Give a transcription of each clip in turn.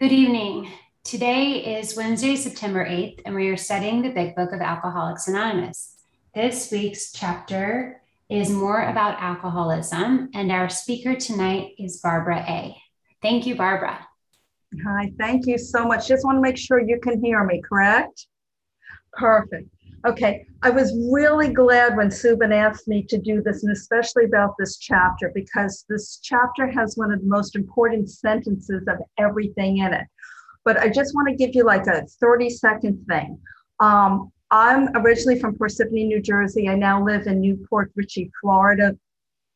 Good evening. Today is Wednesday, September 8th, and we are studying the Big Book of Alcoholics Anonymous. This week's chapter is more about alcoholism, and our speaker tonight is Barbara A. Thank you, Barbara. Hi, thank you so much. Just want to make sure you can hear me, correct? Perfect. Okay, I was really glad when Subin asked me to do this, and especially about this chapter, because this chapter has one of the most important sentences of everything in it but I just want to give you like a 30 second thing. Um, I'm originally from Parsippany, New Jersey. I now live in New Port Richey, Florida.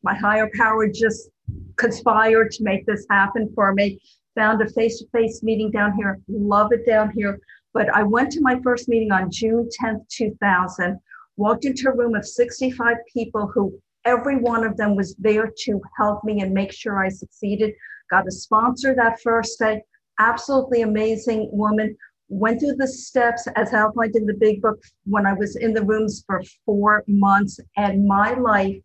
My higher power just conspired to make this happen for me. Found a face to face meeting down here. Love it down here. But I went to my first meeting on June 10th, 2000. Walked into a room of 65 people who every one of them was there to help me and make sure I succeeded. Got a sponsor that first day absolutely amazing woman. Went through the steps as outlined in the big book when I was in the rooms for four months, and my life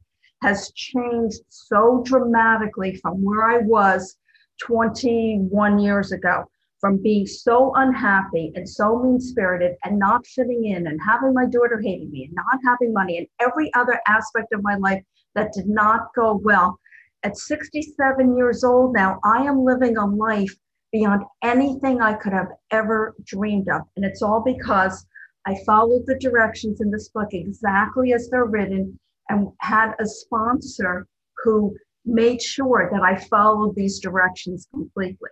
has changed so dramatically from where I was 21 years ago. From being so unhappy and so mean spirited and not fitting in and having my daughter hating me and not having money and every other aspect of my life that did not go well. At 67 years old now, I am living a life beyond anything I could have ever dreamed of. And it's all because I followed the directions in this book exactly as they're written and had a sponsor who made sure that I followed these directions completely.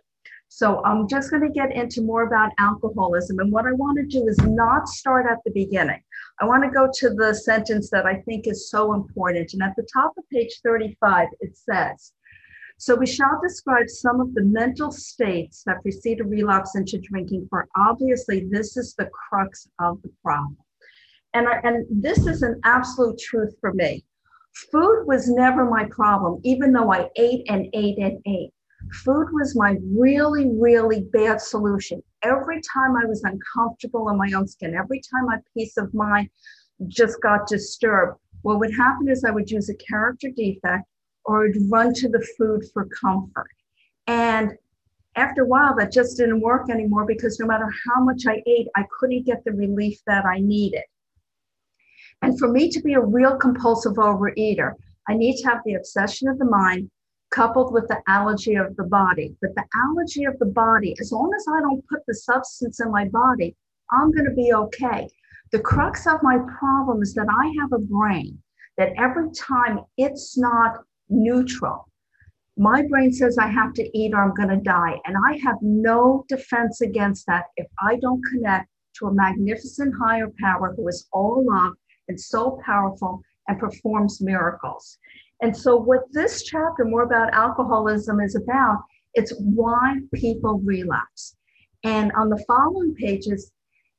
So I'm just going to get into more about alcoholism. And what I want to do is not start at the beginning. I want to go to the sentence that I think is so important. And at the top of page 35, it says, so we shall describe some of the mental states that precede a relapse into drinking, for obviously this is the crux of the problem. And, I, and this is an absolute truth for me. Food was never my problem, even though I ate and ate and ate. Food was my really, really bad solution. Every time I was uncomfortable in my own skin, every time my peace of mind just got disturbed, what would happen is I would use a character defect or I'd run to the food for comfort. And after a while, that just didn't work anymore because no matter how much I ate, I couldn't get the relief that I needed. And for me to be a real compulsive overeater, I need to have the obsession of the mind coupled with the allergy of the body. But the allergy of the body, as long as I don't put the substance in my body, I'm going to be okay. The crux of my problem is that I have a brain that every time it's not neutral. My brain says I have to eat or I'm going to die. And I have no defense against that if I don't connect to a magnificent higher power who is all love and so powerful and performs miracles. And so, what this chapter, more about alcoholism, is about, it's why people relapse. And on the following pages,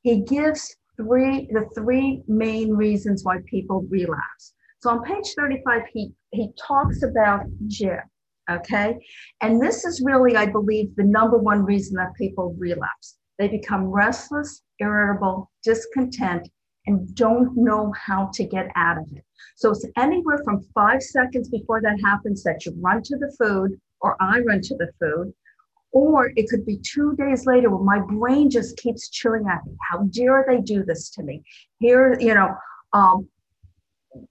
he gives three the three main reasons why people relapse. So on page 35, he, he talks about Jim, okay? And this is really, I believe, the number one reason that people relapse. They become restless, irritable, discontent, and don't know how to get out of it. So it's anywhere from five seconds before that happens that you run to the food, or I run to the food, or it could be two days later where my brain just keeps chewing at me. How dare they do this to me? Here, you know, um,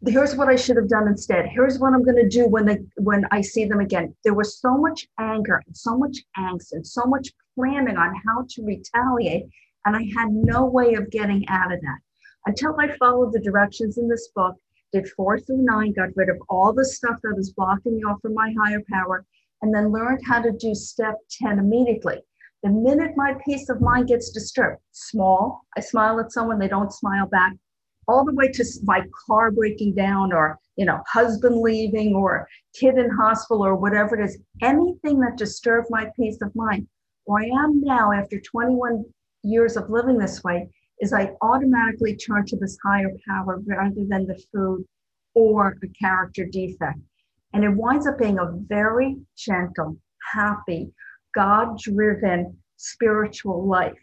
here's what I should have done instead. Here's what I'm going to do when they when I see them again. There was so much anger and so much angst and so much planning on how to retaliate, and I had no way of getting out of that until I followed the directions in this book. Did four through nine, got rid of all the stuff that was blocking me off from my higher power, and then learned how to do step 10 immediately. The minute my peace of mind gets disturbed, small, I smile at someone, they don't smile back all the way to my car breaking down or you know husband leaving or kid in hospital or whatever it is anything that disturbed my peace of mind where i am now after 21 years of living this way is i automatically turn to this higher power rather than the food or a character defect and it winds up being a very gentle happy god driven spiritual life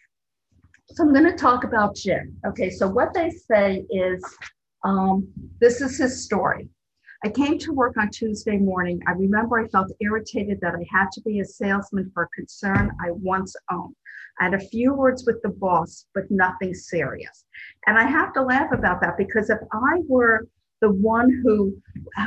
so I'm going to talk about Jim. Okay, so what they say is um, this is his story. I came to work on Tuesday morning. I remember I felt irritated that I had to be a salesman for a concern I once owned. I had a few words with the boss, but nothing serious. And I have to laugh about that because if I were the one who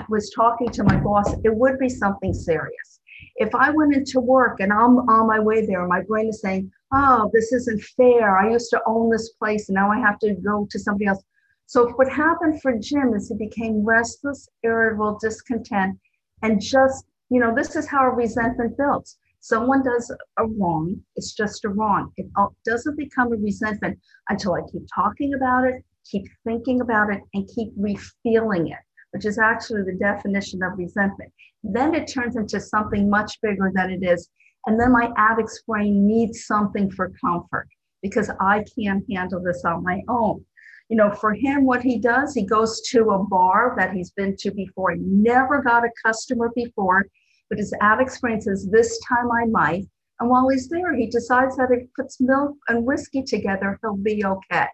was talking to my boss, it would be something serious. If I went into work and I'm on my way there, my brain is saying, Oh, this isn't fair. I used to own this place and now I have to go to somebody else. So, what happened for Jim is he became restless, irritable, discontent, and just, you know, this is how resentment builds someone does a wrong, it's just a wrong. It doesn't become a resentment until I keep talking about it, keep thinking about it, and keep refeeling it, which is actually the definition of resentment. Then it turns into something much bigger than it is. And then my addict's brain needs something for comfort because I can't handle this on my own. You know, for him, what he does, he goes to a bar that he's been to before. He never got a customer before but his addict's brain says, This time I might. And while he's there, he decides that if he puts milk and whiskey together, he'll be okay.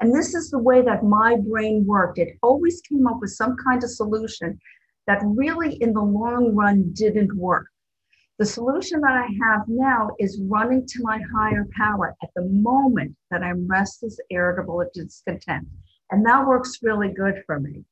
And this is the way that my brain worked. It always came up with some kind of solution that really, in the long run, didn't work. The solution that I have now is running to my higher power at the moment that I'm restless, irritable, and discontent. And that works really good for me.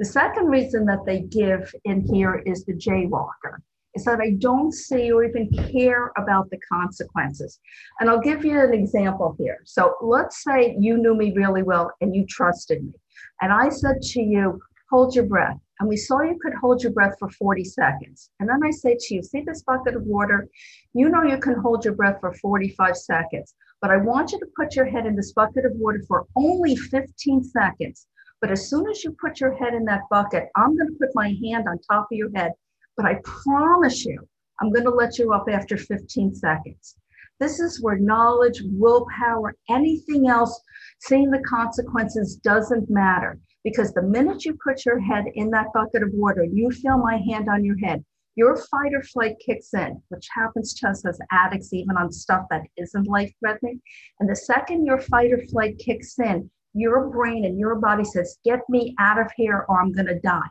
The second reason that they give in here is the jaywalker, is that I don't see or even care about the consequences. And I'll give you an example here. So let's say you knew me really well and you trusted me. And I said to you, hold your breath. And we saw you could hold your breath for 40 seconds. And then I say to you, see this bucket of water? You know you can hold your breath for 45 seconds, but I want you to put your head in this bucket of water for only 15 seconds. But as soon as you put your head in that bucket, I'm going to put my hand on top of your head. But I promise you, I'm going to let you up after 15 seconds. This is where knowledge, willpower, anything else, seeing the consequences doesn't matter. Because the minute you put your head in that bucket of water, you feel my hand on your head, your fight or flight kicks in, which happens to us as addicts, even on stuff that isn't life threatening. And the second your fight or flight kicks in, your brain and your body says, Get me out of here or I'm going to die.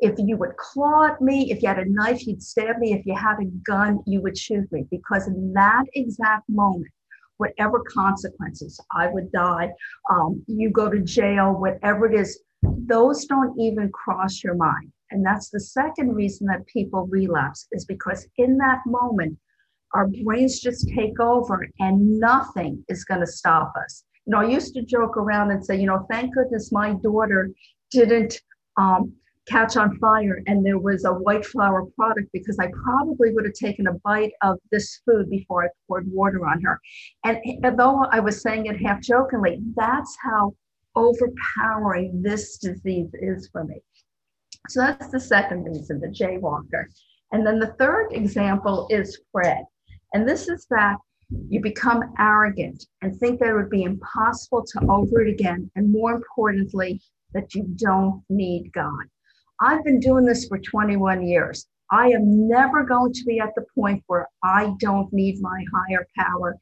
If you would claw at me, if you had a knife, you'd stab me. If you had a gun, you would shoot me. Because in that exact moment, whatever consequences, I would die, um, you go to jail, whatever it is, those don't even cross your mind. And that's the second reason that people relapse, is because in that moment, our brains just take over and nothing is going to stop us you know, I used to joke around and say, you know, thank goodness my daughter didn't um, catch on fire and there was a white flour product because I probably would have taken a bite of this food before I poured water on her. And though I was saying it half jokingly, that's how overpowering this disease is for me. So that's the second reason, the jaywalker. And then the third example is Fred. And this is that you become arrogant and think that it would be impossible to over it again. And more importantly, that you don't need God. I've been doing this for 21 years. I am never going to be at the point where I don't need my higher power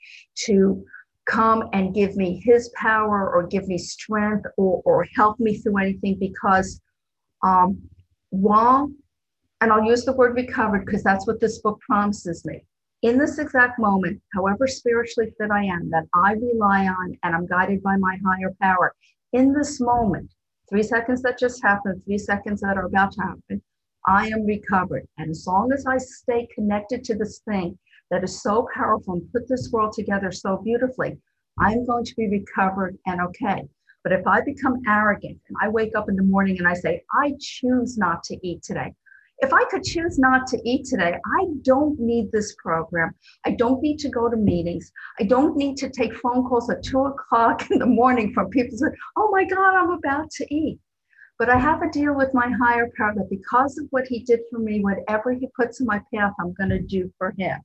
to come and give me his power or give me strength or, or help me through anything because um, while, and I'll use the word recovered because that's what this book promises me in this exact moment, however spiritually fit I am, that I rely on and I'm guided by my higher power, in this moment, three seconds that just happened, three seconds that are about to happen, I am recovered. And as long as I stay connected to this thing that is so powerful and put this world together so beautifully, I'm going to be recovered and okay. But if I become arrogant and I wake up in the morning and I say, I choose not to eat today, if I could choose not to eat today, I don't need this program. I don't need to go to meetings. I don't need to take phone calls at two o'clock in the morning from people saying, oh my God, I'm about to eat. But I have a deal with my higher power that because of what he did for me, whatever he puts in my path, I'm going to do for him.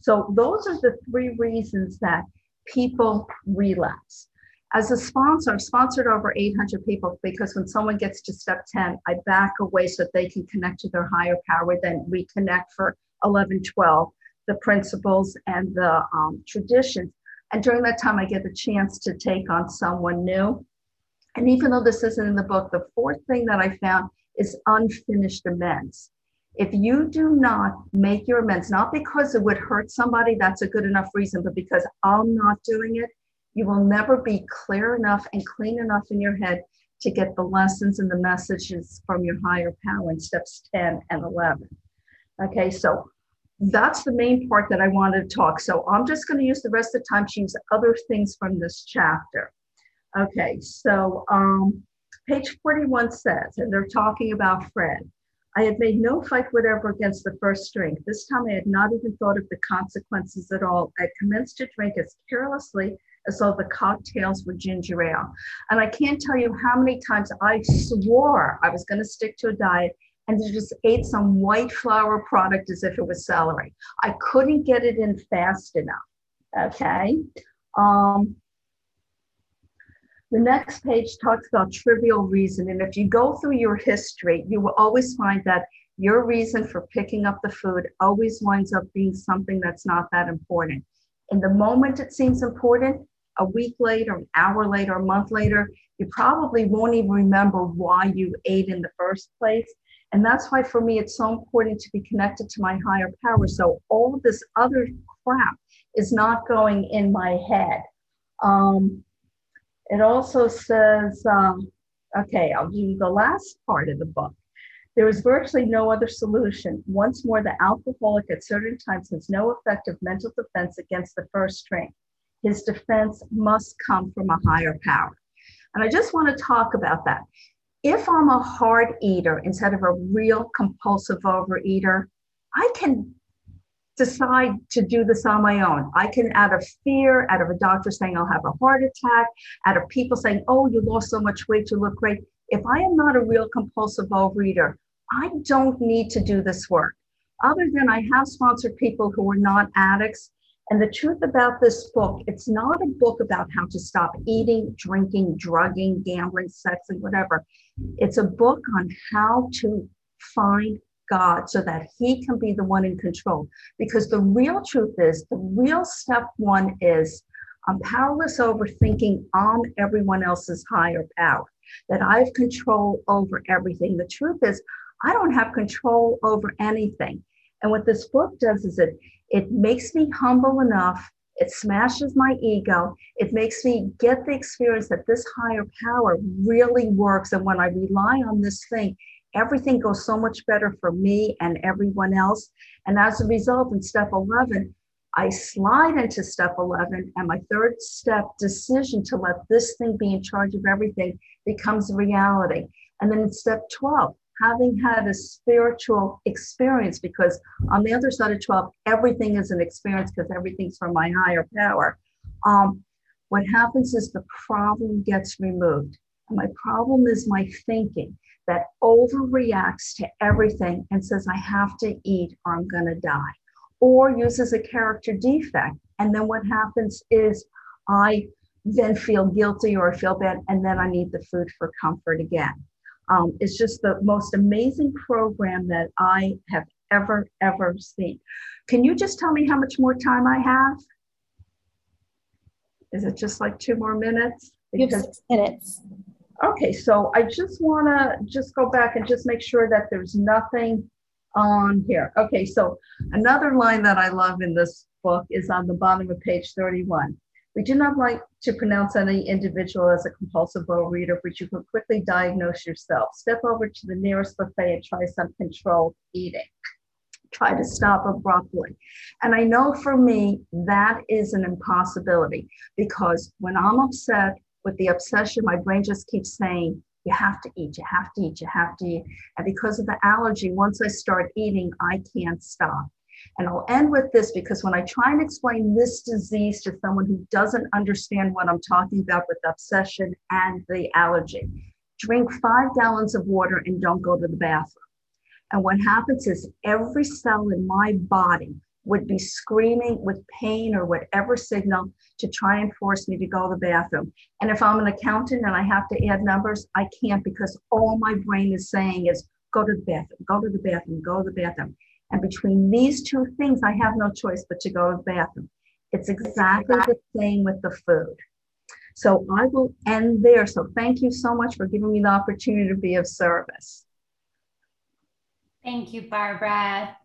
So those are the three reasons that people relapse. As a sponsor, I've sponsored over 800 people because when someone gets to step 10, I back away so that they can connect to their higher power. Then we connect for 11, 12, the principles and the um, traditions. And during that time, I get the chance to take on someone new. And even though this isn't in the book, the fourth thing that I found is unfinished amends. If you do not make your amends, not because it would hurt somebody, that's a good enough reason, but because I'm not doing it, you will never be clear enough and clean enough in your head to get the lessons and the messages from your higher power in steps 10 and 11. Okay, so that's the main part that I wanted to talk. So I'm just going to use the rest of the time to use other things from this chapter. Okay, so um, page 41 says, and they're talking about Fred. I had made no fight whatever against the first drink. This time I had not even thought of the consequences at all. I commenced to drink as carelessly as though the cocktails were ginger ale. And I can't tell you how many times I swore I was going to stick to a diet and just ate some white flour product as if it was celery. I couldn't get it in fast enough. Okay. Um, the next page talks about trivial reason. And if you go through your history, you will always find that your reason for picking up the food always winds up being something that's not that important. In the moment it seems important, a week later, an hour later, a month later, you probably won't even remember why you ate in the first place. And that's why for me it's so important to be connected to my higher power. So all this other crap is not going in my head. Um, it also says, um, okay, I'll do the last part of the book. There is virtually no other solution. Once more, the alcoholic at certain times has no effective mental defense against the first drink. His defense must come from a higher power. And I just want to talk about that. If I'm a hard eater instead of a real compulsive overeater, I can decide to do this on my own. I can, out of fear, out of a doctor saying I'll have a heart attack, out of people saying, oh, you lost so much weight, you look great. If I am not a real compulsive overeater, I don't need to do this work. Other than I have sponsored people who are not addicts. And the truth about this book, it's not a book about how to stop eating, drinking, drugging, gambling, sex, and whatever. It's a book on how to find God so that He can be the one in control. Because the real truth is, the real step one is I'm powerless over thinking I'm everyone else's higher power, that I have control over everything. The truth is, I don't have control over anything. And what this book does is it it makes me humble enough. It smashes my ego. It makes me get the experience that this higher power really works. And when I rely on this thing, everything goes so much better for me and everyone else. And as a result, in step 11, I slide into step 11, and my third step decision to let this thing be in charge of everything becomes reality. And then in step 12, having had a spiritual experience, because on the other side of 12, everything is an experience because everything's from my higher power. Um, what happens is the problem gets removed. My problem is my thinking that overreacts to everything and says, I have to eat or I'm going to die, or uses a character defect. And then what happens is I then feel guilty or feel bad, and then I need the food for comfort again. Um, it's just the most amazing program that I have ever, ever seen. Can you just tell me how much more time I have? Is it just like two more minutes? Because, you have six minutes. Okay, so I just want to just go back and just make sure that there's nothing on here. Okay, so another line that I love in this book is on the bottom of page 31. We do not like to pronounce any individual as a compulsive overeater, but you can quickly diagnose yourself. Step over to the nearest buffet and try some controlled eating. Try to stop abruptly. And I know for me, that is an impossibility because when I'm upset, with the obsession, my brain just keeps saying, you have to eat, you have to eat, you have to eat. And because of the allergy, once I start eating, I can't stop. And I'll end with this because when I try and explain this disease to someone who doesn't understand what I'm talking about with obsession and the allergy, drink five gallons of water and don't go to the bathroom. And what happens is every cell in my body would be screaming with pain or whatever signal to try and force me to go to the bathroom. And if I'm an accountant and I have to add numbers, I can't because all my brain is saying is go to the bathroom, go to the bathroom, go to the bathroom. And between these two things, I have no choice but to go to the bathroom. It's exactly the same with the food. So I will end there. So thank you so much for giving me the opportunity to be of service. Thank you, Barbara.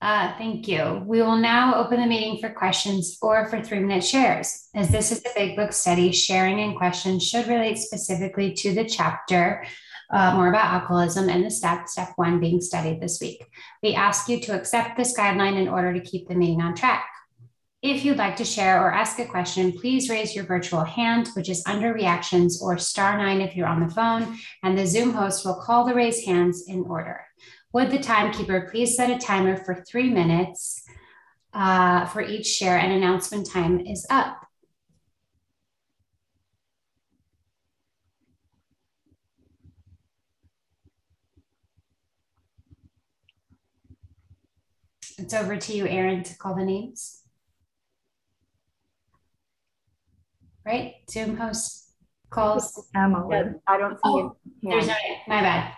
Uh, thank you. We will now open the meeting for questions or for three minute shares. As this is a big book study, sharing and questions should relate specifically to the chapter uh, more about alcoholism and the step, step one being studied this week. We ask you to accept this guideline in order to keep the meeting on track. If you'd like to share or ask a question, please raise your virtual hand, which is under reactions or star nine if you're on the phone, and the Zoom host will call the raise hands in order. Would the timekeeper please set a timer for three minutes uh, for each share and announcement time is up. It's over to you, Aaron, to call the names. right? Zoom host calls. Emily. I don't see Oh, it. There's no, my bad.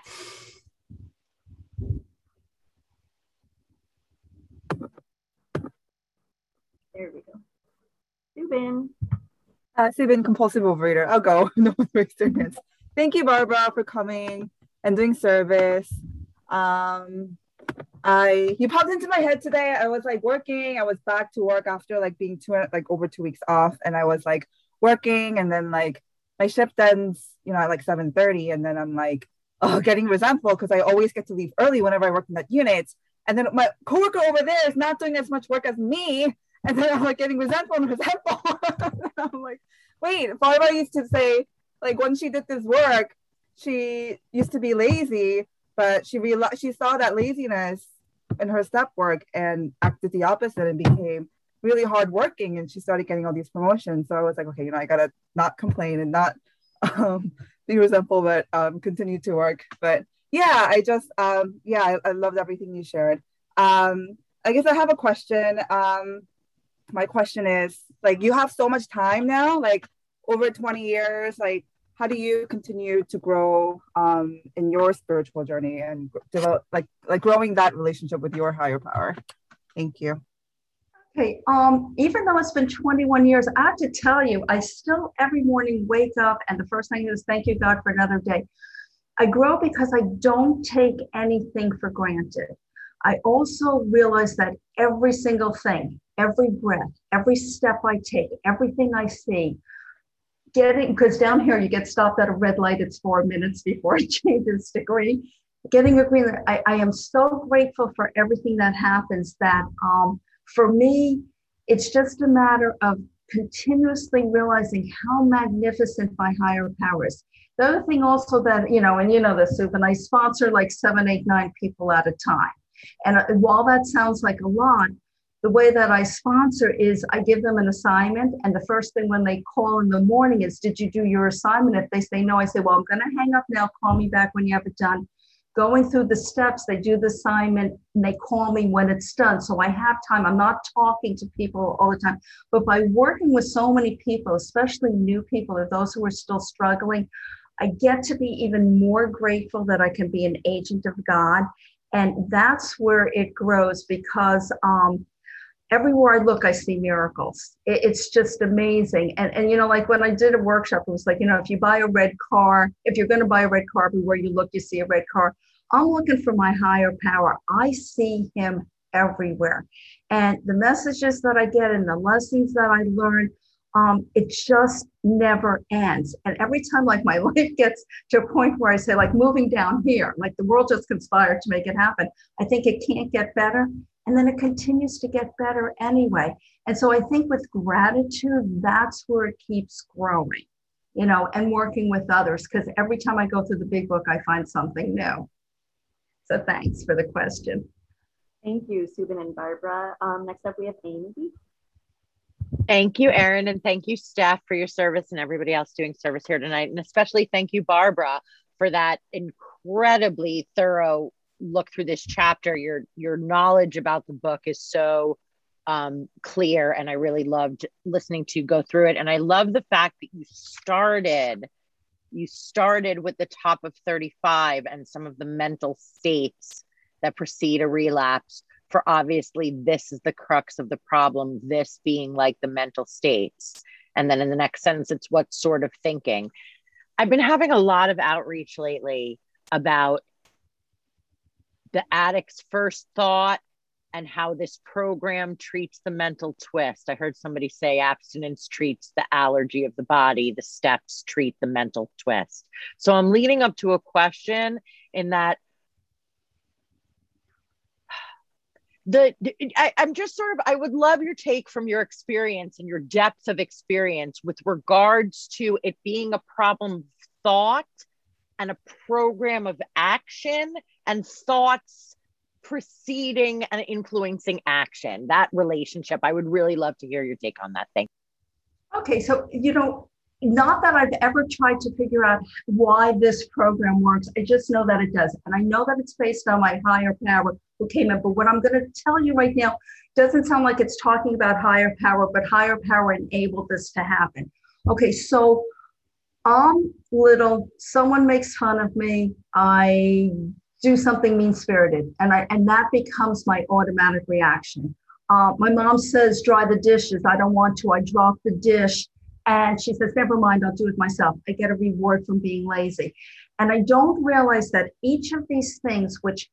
There we go. Subin. Uh, Subin, compulsive overeater. I'll go. no one raised their hands. Thank you, Barbara, for coming and doing service. Um, I you popped into my head today. I was like working. I was back to work after like being two like over two weeks off, and I was like working, and then like my shift ends, you know, at like seven thirty, and then I'm like, oh, getting resentful because I always get to leave early whenever I work in that unit, and then my coworker over there is not doing as much work as me, and then I'm like getting resentful and resentful. I'm like, wait, Barbara used to say like when she did this work, she used to be lazy, but she realized she saw that laziness in her step work and acted the opposite and became really hardworking and she started getting all these promotions. So I was like, okay, you know, I gotta not complain and not um, be resentful, but um, continue to work. But yeah, I just um, yeah, I, I loved everything you shared. Um, I guess I have a question. Um, my question is like, you have so much time now, like over 20 years, like how do you continue to grow um, in your spiritual journey and develop like like growing that relationship with your higher power thank you Okay, um, even though it's been 21 years, I have to tell you, I still every morning wake up and the first thing is thank you, God, for another day. I grow because I don't take anything for granted. I also realize that every single thing, every breath, every step I take, everything I see, getting because down here you get stopped at a red light, it's four minutes before it changes to green. Getting a green light, I, I am so grateful for everything that happens that um, for me, it's just a matter of continuously realizing how magnificent my higher powers. The other thing also that, you know, and you know this, Soup, and I sponsor like seven, eight, nine people at a time. And uh, while that sounds like a lot, the way that I sponsor is I give them an assignment. And the first thing when they call in the morning is, Did you do your assignment? If they say no, I say, Well, I'm going to hang up now. Call me back when you have it done. Going through the steps, they do the assignment and they call me when it's done. So I have time. I'm not talking to people all the time. But by working with so many people, especially new people or those who are still struggling, I get to be even more grateful that I can be an agent of God. And that's where it grows because um, everywhere I look, I see miracles. It, it's just amazing. And, and, you know, like when I did a workshop, it was like, you know, if you buy a red car, if you're going to buy a red car, everywhere you look, you see a red car. I'm looking for my higher power. I see him everywhere. And the messages that I get and the lessons that I learn, um, it just never ends. And every time, like my life gets to a point where I say, like moving down here, like the world just conspired to make it happen. I think it can't get better. And then it continues to get better anyway. And so I think with gratitude, that's where it keeps growing, you know, and working with others. Because every time I go through the big book, I find something new. So thanks for the question. Thank you, Subin and Barbara. Um, next up, we have Amy. Thank you, Erin, and thank you, staff, for your service and everybody else doing service here tonight. And especially thank you, Barbara, for that incredibly thorough look through this chapter. Your your knowledge about the book is so um, clear, and I really loved listening to you go through it. And I love the fact that you started you started with the top of 35 and some of the mental states that precede a relapse for obviously this is the crux of the problem this being like the mental states and then in the next sentence it's what sort of thinking i've been having a lot of outreach lately about the addict's first thought and how this program treats the mental twist. I heard somebody say abstinence treats the allergy of the body, the steps treat the mental twist. So I'm leading up to a question in that the, I, I'm just sort of I would love your take from your experience and your depth of experience with regards to it being a problem thought and a program of action and thoughts preceding and influencing action that relationship i would really love to hear your take on that thing okay so you know not that I've ever tried to figure out why this program works. I just know that it does. And I know that it's based on my higher power who came in. But what I'm going to tell you right now doesn't sound like it's talking about higher power, but higher power enabled this to happen. Okay, so I'm little, someone makes fun of me. I do something mean spirited, and I and that becomes my automatic reaction. Uh, my mom says, "Dry the dishes." I don't want to. I drop the dish, and she says, "Never mind, I'll do it myself." I get a reward from being lazy, and I don't realize that each of these things, which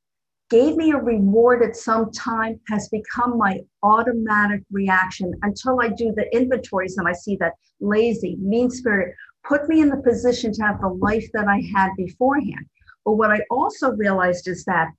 gave me a reward at some time, has become my automatic reaction until I do the inventories and I see that lazy, mean spirit put me in the position to have the life that I had beforehand. But what I also realized is that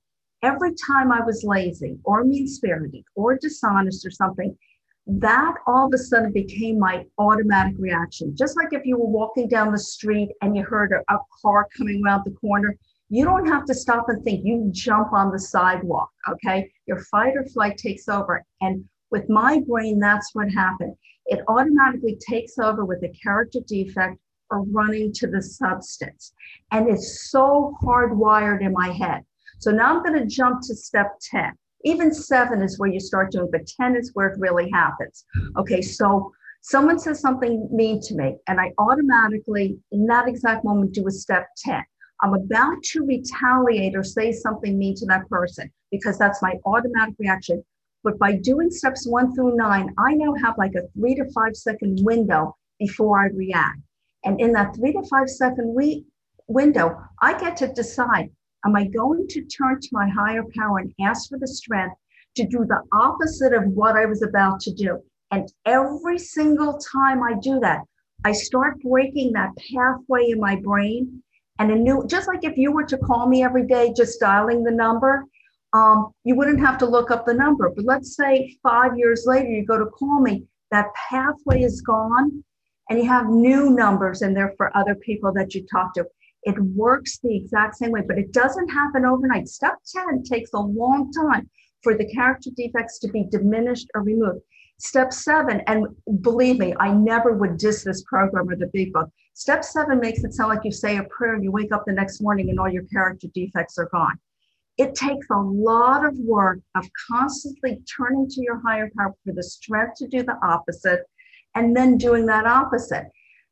every time I was lazy or mean spirited or dishonest or something, that all of a sudden became my automatic reaction. Just like if you were walking down the street and you heard a, a car coming around the corner, you don't have to stop and think, you jump on the sidewalk, okay? Your fight or flight takes over. And with my brain, that's what happened. It automatically takes over with a character defect or running to the substance. And it's so hardwired in my head. So now I'm going to jump to step 10. Even seven is where you start doing, but 10 is where it really happens. Okay, so someone says something mean to me, and I automatically, in that exact moment, do a step 10. I'm about to retaliate or say something mean to that person because that's my automatic reaction. But by doing steps one through nine, I now have like a three to five second window before I react. And in that three to five second window, I get to decide am I going to turn to my higher power and ask for the strength to do the opposite of what I was about to do? And every single time I do that, I start breaking that pathway in my brain. And a new, just like if you were to call me every day, just dialing the number, um, you wouldn't have to look up the number. But let's say five years later, you go to call me, that pathway is gone and you have new numbers in there for other people that you talk to. It works the exact same way, but it doesn't happen overnight. Step 10 takes a long time for the character defects to be diminished or removed. Step seven, and believe me, I never would diss this program or the big book. Step seven makes it sound like you say a prayer and you wake up the next morning and all your character defects are gone. It takes a lot of work of constantly turning to your higher power for the strength to do the opposite and then doing that opposite.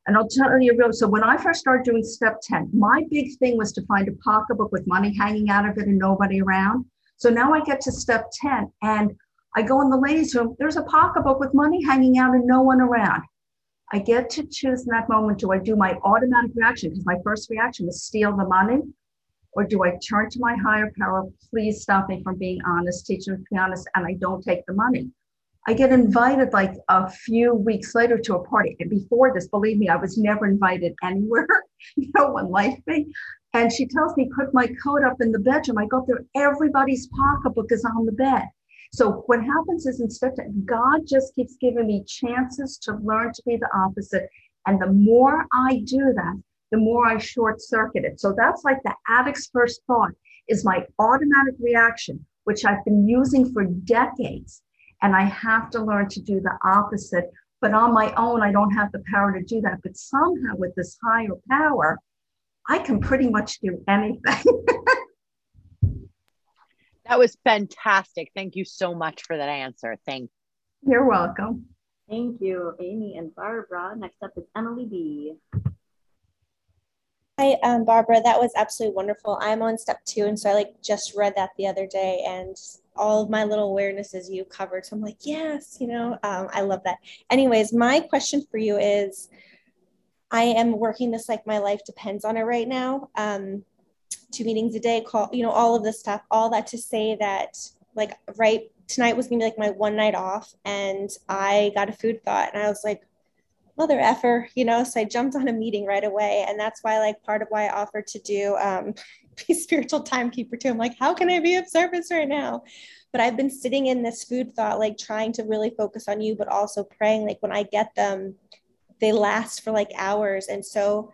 And I'll tell you a real. So when I first started doing step 10, my big thing was to find a pocketbook with money hanging out of it and nobody around. So now I get to step 10 and I go in the ladies' room, there's a pocketbook with money hanging out and no one around. I get to choose in that moment do I do my automatic reaction? Because my first reaction was steal the money, or do I turn to my higher power? Please stop me from being honest, teach me to be honest, and I don't take the money. I get invited like a few weeks later to a party. And before this, believe me, I was never invited anywhere. no one liked me. And she tells me, put my coat up in the bedroom. I go up there, everybody's pocketbook is on the bed. So what happens is instead, God just keeps giving me chances to learn to be the opposite. And the more I do that, the more I short circuit it. So that's like the addict's first thought is my automatic reaction, which I've been using for decades and I have to learn to do the opposite. But on my own, I don't have the power to do that. But somehow, with this higher power, I can pretty much do anything. that was fantastic. Thank you so much for that answer. Thank you. You're welcome. Thank you, Amy and Barbara. Next up is Emily B. Hi, um, Barbara. That was absolutely wonderful. I'm on step two, and so I like just read that the other day, and all of my little awarenesses you covered. So I'm like, yes, you know, um, I love that. Anyways, my question for you is I am working this like my life depends on it right now. Um, two meetings a day, call, you know, all of this stuff, all that to say that like right tonight was gonna be like my one night off and I got a food thought and I was like, mother effer, you know, so I jumped on a meeting right away. And that's why like part of why I offered to do um, be spiritual timekeeper too. I'm like, how can I be of service right now? But I've been sitting in this food thought, like trying to really focus on you, but also praying. Like when I get them, they last for like hours. And so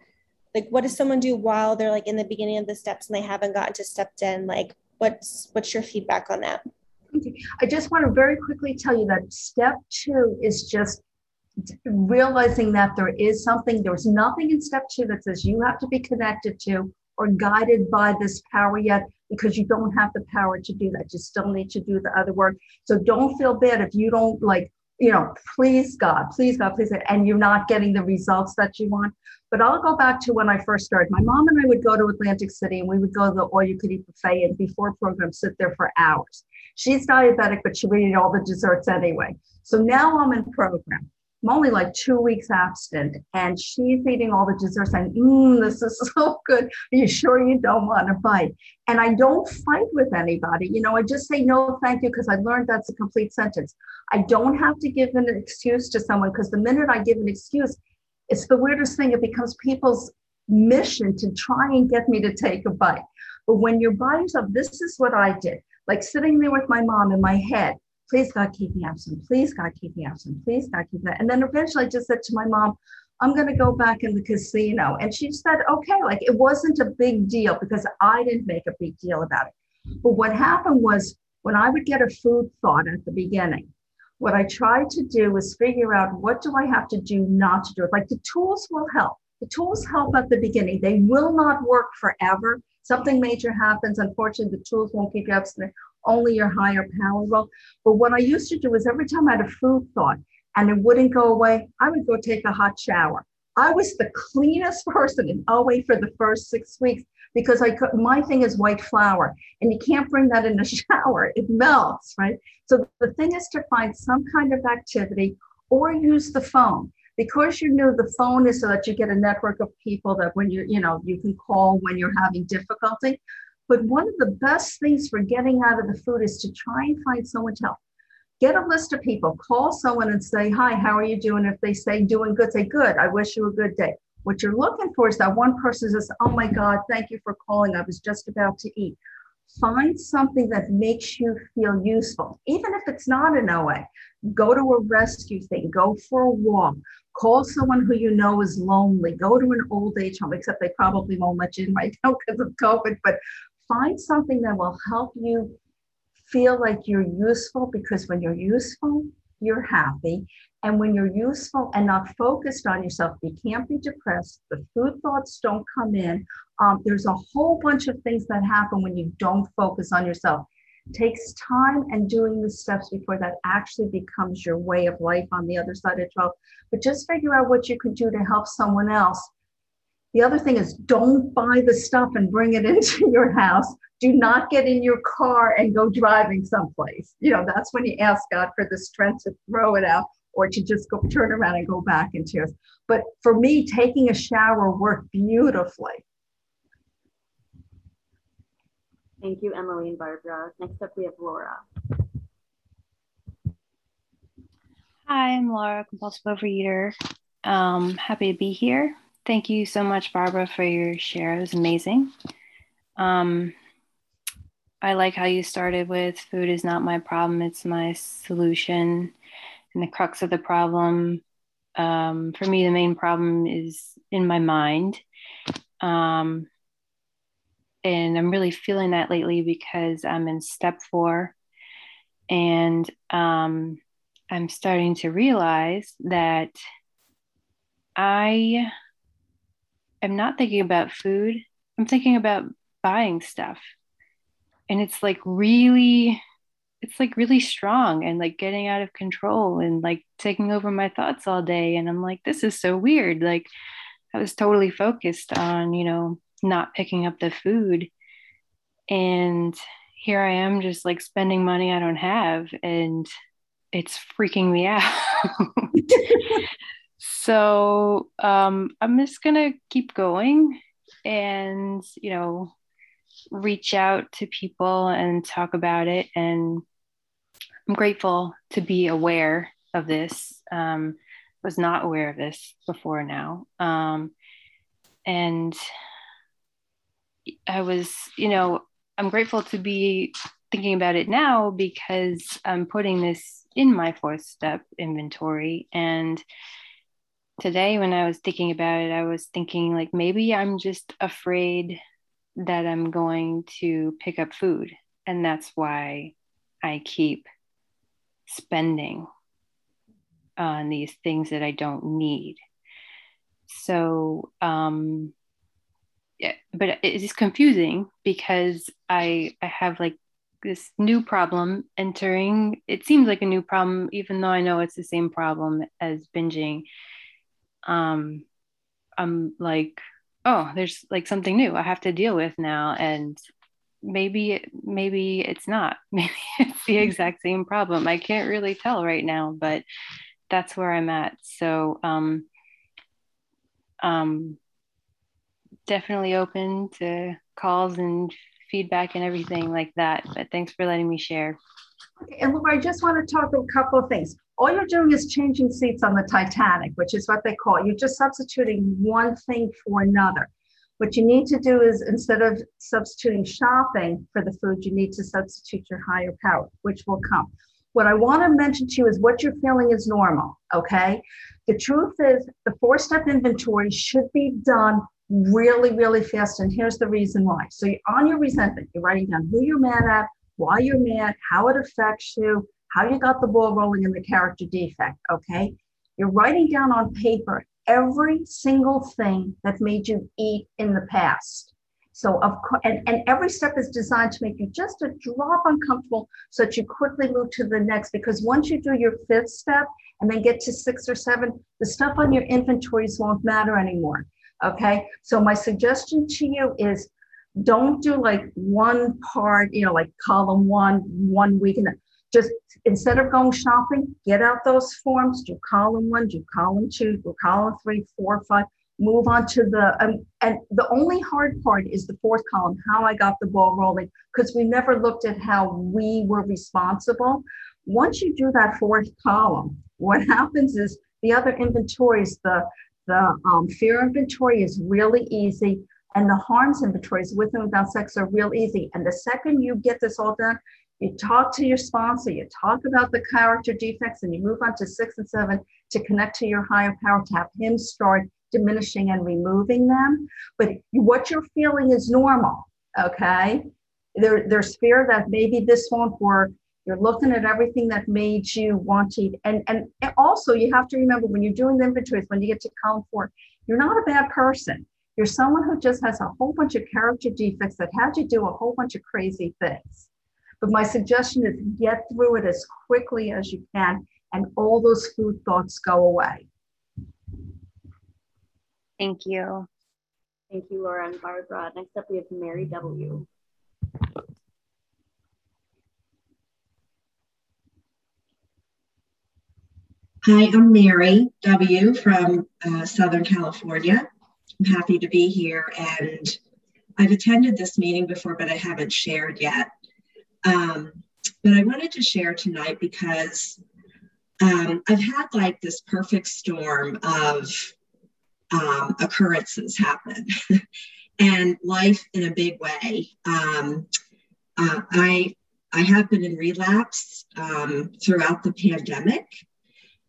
like what does someone do while they're like in the beginning of the steps and they haven't gotten to step 10 like what's what's your feedback on that i just want to very quickly tell you that step two is just realizing that there is something there's nothing in step two that says you have to be connected to or guided by this power yet because you don't have the power to do that you still need to do the other work so don't feel bad if you don't like you know, please God, please God, please God, and you're not getting the results that you want. But I'll go back to when I first started. My mom and I would go to Atlantic City and we would go to the all you could eat buffet and before program sit there for hours. She's diabetic, but she would eat all the desserts anyway. So now I'm in program. I'm only like two weeks absent, and she's eating all the desserts. And mmm, this is so good. Are you sure you don't want to bite? And I don't fight with anybody. You know, I just say no, thank you, because I learned that's a complete sentence. I don't have to give an excuse to someone because the minute I give an excuse, it's the weirdest thing. It becomes people's mission to try and get me to take a bite. But when you're by yourself, this is what I did. Like sitting there with my mom in my head, please God keep me absent. Please God keep me absent. Please God keep that. And then eventually I just said to my mom, I'm going to go back in the casino. And she said, okay, like it wasn't a big deal because I didn't make a big deal about it. But what happened was when I would get a food thought at the beginning, what I tried to do was figure out what do I have to do not to do it. Like the tools will help. The tools help at the beginning. They will not work forever. Something major happens. Unfortunately, the tools won't keep you abstinent only your higher power will. But what I used to do is every time I had a food thought and it wouldn't go away, I would go take a hot shower. I was the cleanest person in OA for the first six weeks because I could, my thing is white flour and you can't bring that in the shower. It melts, right? So the thing is to find some kind of activity or use the phone because you know the phone is so that you get a network of people that when you you know you can call when you're having difficulty but one of the best things for getting out of the food is to try and find someone to help. Get a list of people, call someone and say, Hi, how are you doing? If they say doing good, say, Good, I wish you a good day. What you're looking for is that one person says, Oh my God, thank you for calling. I was just about to eat. Find something that makes you feel useful, even if it's not an OA. Go to a rescue thing, go for a walk, call someone who you know is lonely, go to an old age home, except they probably won't let you in right now because of COVID, but find something that will help you feel like you're useful because when you're useful, you're happy. And when you're useful and not focused on yourself, you can't be depressed. The food thoughts don't come in. Um, there's a whole bunch of things that happen when you don't focus on yourself. It takes time and doing the steps before that actually becomes your way of life on the other side of 12. But just figure out what you can do to help someone else the other thing is don't buy the stuff and bring it into your house. Do not get in your car and go driving someplace. You know, that's when you ask God for the strength to throw it out or to just go turn around and go back into yours. But for me, taking a shower worked beautifully. Thank you, Emily and Barbara. Next up, we have Laura. Hi, I'm Laura, compulsive overeater. Um, happy to be here. Thank you so much, Barbara, for your share. It was amazing. Um, I like how you started with food is not my problem, it's my solution. And the crux of the problem, um, for me, the main problem is in my mind. Um, and I'm really feeling that lately because I'm in step four and um, I'm starting to realize that I am not thinking about food. I'm thinking about buying stuff. And it's like really, it's like really strong and like getting out of control and like taking over my thoughts all day. And I'm like, this is so weird. Like I was totally focused on, you know, not picking up the food. And here I am just like spending money I don't have. And it's freaking me out. So um, I'm just gonna keep going, and you know, reach out to people and talk about it. And I'm grateful to be aware of this. Um, was not aware of this before now. Um, and I was, you know, I'm grateful to be thinking about it now because I'm putting this in my fourth step inventory. And today, when I was thinking about it, I was thinking like maybe I'm just afraid that I'm going to pick up food. And that's why I keep spending on these things that I don't need. So, um, yeah, but it's confusing because I I have like this new problem entering. It seems like a new problem, even though I know it's the same problem as binging. Um, I'm like, oh, there's like something new I have to deal with now, and maybe maybe it's not. Maybe it's the exact same problem. I can't really tell right now, but that's where I'm at. So, um, um, definitely open to calls and feedback and everything like that. But thanks for letting me share. Okay, and Laura, I just want to talk a couple of things. All you're doing is changing seats on the Titanic, which is what they call it. You're just substituting one thing for another. What you need to do is instead of substituting shopping for the food, you need to substitute your higher power, which will come. What I want to mention to you is what you're feeling is normal, okay? The truth is, the four step inventory should be done really, really fast. And here's the reason why. So on your resentment, you're writing down who you're mad at, why you're mad, how it affects you, how you got the ball rolling in the character defect, okay? You're writing down on paper every single thing that made you eat in the past. So of course, and, and every step is designed to make you just a drop uncomfortable so that you quickly move to the next. Because once you do your fifth step and then get to six or seven, the stuff on your inventories won't matter anymore. Okay. So my suggestion to you is don't do like one part, you know, like column one, one week, and just instead of going shopping, get out those forms, do column one, do column two, do column three, four, five, move on to the, um, and the only hard part is the fourth column, how I got the ball rolling, because we never looked at how we were responsible. Once you do that fourth column, what happens is the other inventories, the the um, fear inventory is really easy, and the harms inventories with and without sex are real easy. And the second you get this all done, you talk to your sponsor, you talk about the character defects, and you move on to six and seven to connect to your higher power to have him start diminishing and removing them. But what you're feeling is normal, okay? There, there's fear that maybe this won't work. You're looking at everything that made you want to. And, and also, you have to remember when you're doing the inventories, when you get to column four, you're not a bad person. You're someone who just has a whole bunch of character defects that had you do a whole bunch of crazy things. But my suggestion is get through it as quickly as you can, and all those food thoughts go away. Thank you. Thank you, Laura and Barbara. Next up, we have Mary W. Hi, I'm Mary W. from uh, Southern California. I'm happy to be here, and I've attended this meeting before, but I haven't shared yet. Um, but I wanted to share tonight because um, I've had like this perfect storm of um, occurrences happen and life in a big way. Um, uh, I I have been in relapse um, throughout the pandemic,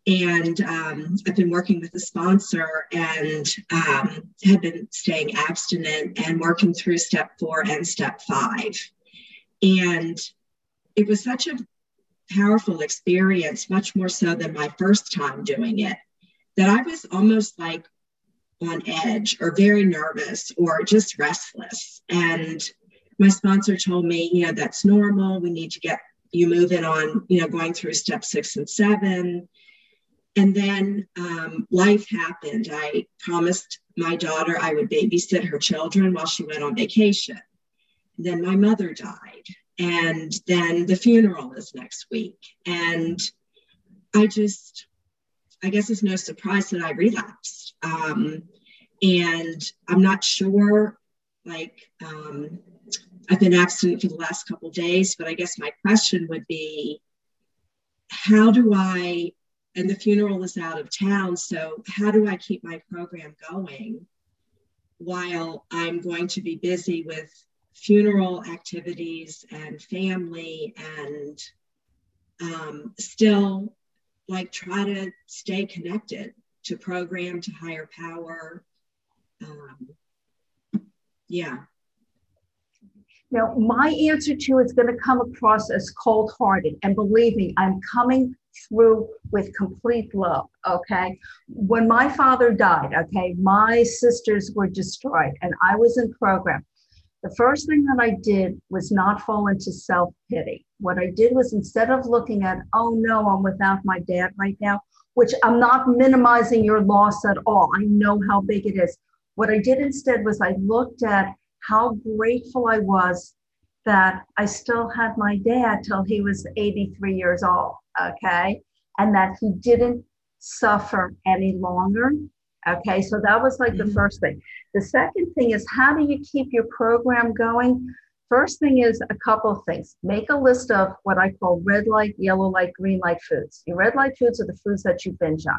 and um, I've been working with a sponsor and um, have been staying abstinent and working through step four and step five. And it was such a powerful experience, much more so than my first time doing it, that I was almost like on edge or very nervous or just restless. And my sponsor told me, you know, that's normal. We need to get you moving on, you know, going through step six and seven. And then um, life happened. I promised my daughter I would babysit her children while she went on vacation. Then my mother died. And then the funeral is next week. And I just, I guess it's no surprise that I relapsed. Um, and I'm not sure, like, um, I've been absent for the last couple days, but I guess my question would be how do I, and the funeral is out of town, so how do I keep my program going while I'm going to be busy with funeral activities and family and um, still like try to stay connected to program to higher power um, yeah now, my answer to is going to come across as cold hearted. And believe me, I'm coming through with complete love. Okay. When my father died, okay, my sisters were destroyed and I was in program. The first thing that I did was not fall into self pity. What I did was instead of looking at, oh no, I'm without my dad right now, which I'm not minimizing your loss at all. I know how big it is. What I did instead was I looked at how grateful I was that I still had my dad till he was 83 years old, okay? And that he didn't suffer any longer. Okay, so that was like mm-hmm. the first thing. The second thing is how do you keep your program going? First thing is a couple of things. Make a list of what I call red light, yellow light, green light foods. Your red light foods are the foods that you binge on.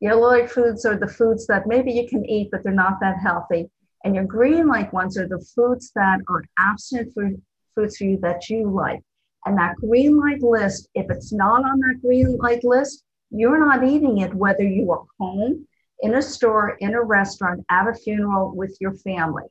Yellow light foods are the foods that maybe you can eat, but they're not that healthy. And your green light ones are the foods that are abstinent food, foods for you that you like. And that green light list, if it's not on that green light list, you're not eating it whether you are home, in a store, in a restaurant, at a funeral with your family.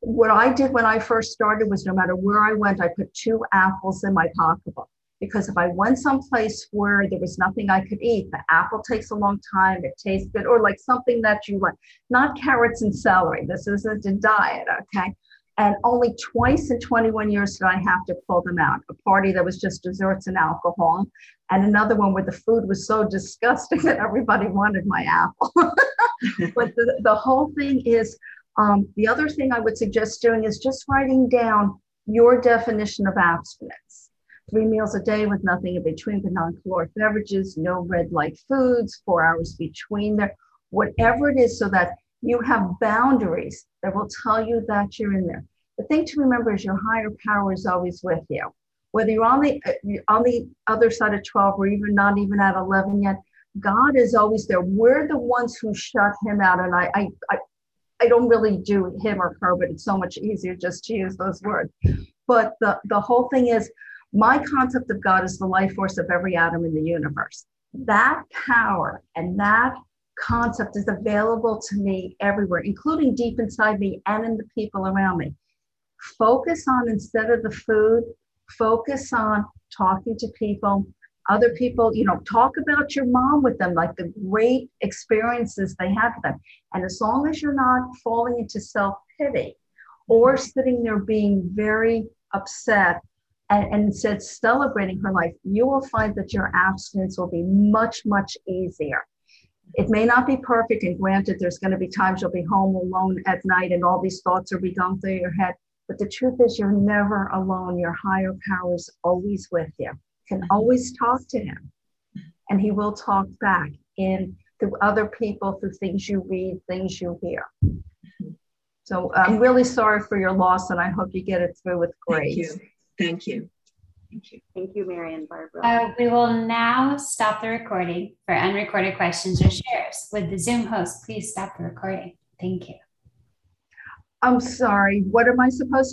What I did when I first started was no matter where I went, I put two apples in my pocketbook because if I went someplace where there was nothing I could eat, the apple takes a long time, it tastes good, or like something that you like, not carrots and celery. This isn't a diet, okay? And only twice in 21 years did I have to pull them out. A party that was just desserts and alcohol, and another one where the food was so disgusting that everybody wanted my apple. but the, the whole thing is um, the other thing I would suggest doing is just writing down your definition of abstinence three meals a day with nothing in between but non-caloric beverages, no red light foods, four hours between there, whatever it is, so that you have boundaries that will tell you that you're in there. The thing to remember is your higher power is always with you. Whether you're on the uh, on the other side of 12 or even not even at 11 yet, God is always there. We're the ones who shut him out. And I, I, I, I don't really do him or her, but it's so much easier just to use those words. But the, the whole thing is my concept of God is the life force of every atom in the universe. That power and that concept is available to me everywhere, including deep inside me and in the people around me. Focus on instead of the food, focus on talking to people, other people, you know, talk about your mom with them, like the great experiences they had with them. And as long as you're not falling into self pity or sitting there being very upset and, and instead celebrating her life, you will find that your abstinence will be much, much easier. It may not be perfect, and granted, there's going to be times you'll be home alone at night and all these thoughts will be going through your head. But the truth is, you're never alone. Your higher power is always with you. You can mm-hmm. always talk to him, and he will talk back in through other people, through things you read, things you hear. Mm-hmm. So I'm really sorry for your loss, and I hope you get it through with grace. Thank you. Thank you. Thank you, Mary and Barbara. Uh, we will now stop the recording for unrecorded questions or shares. Would the Zoom host please stop the recording? Thank you. I'm sorry. What am I supposed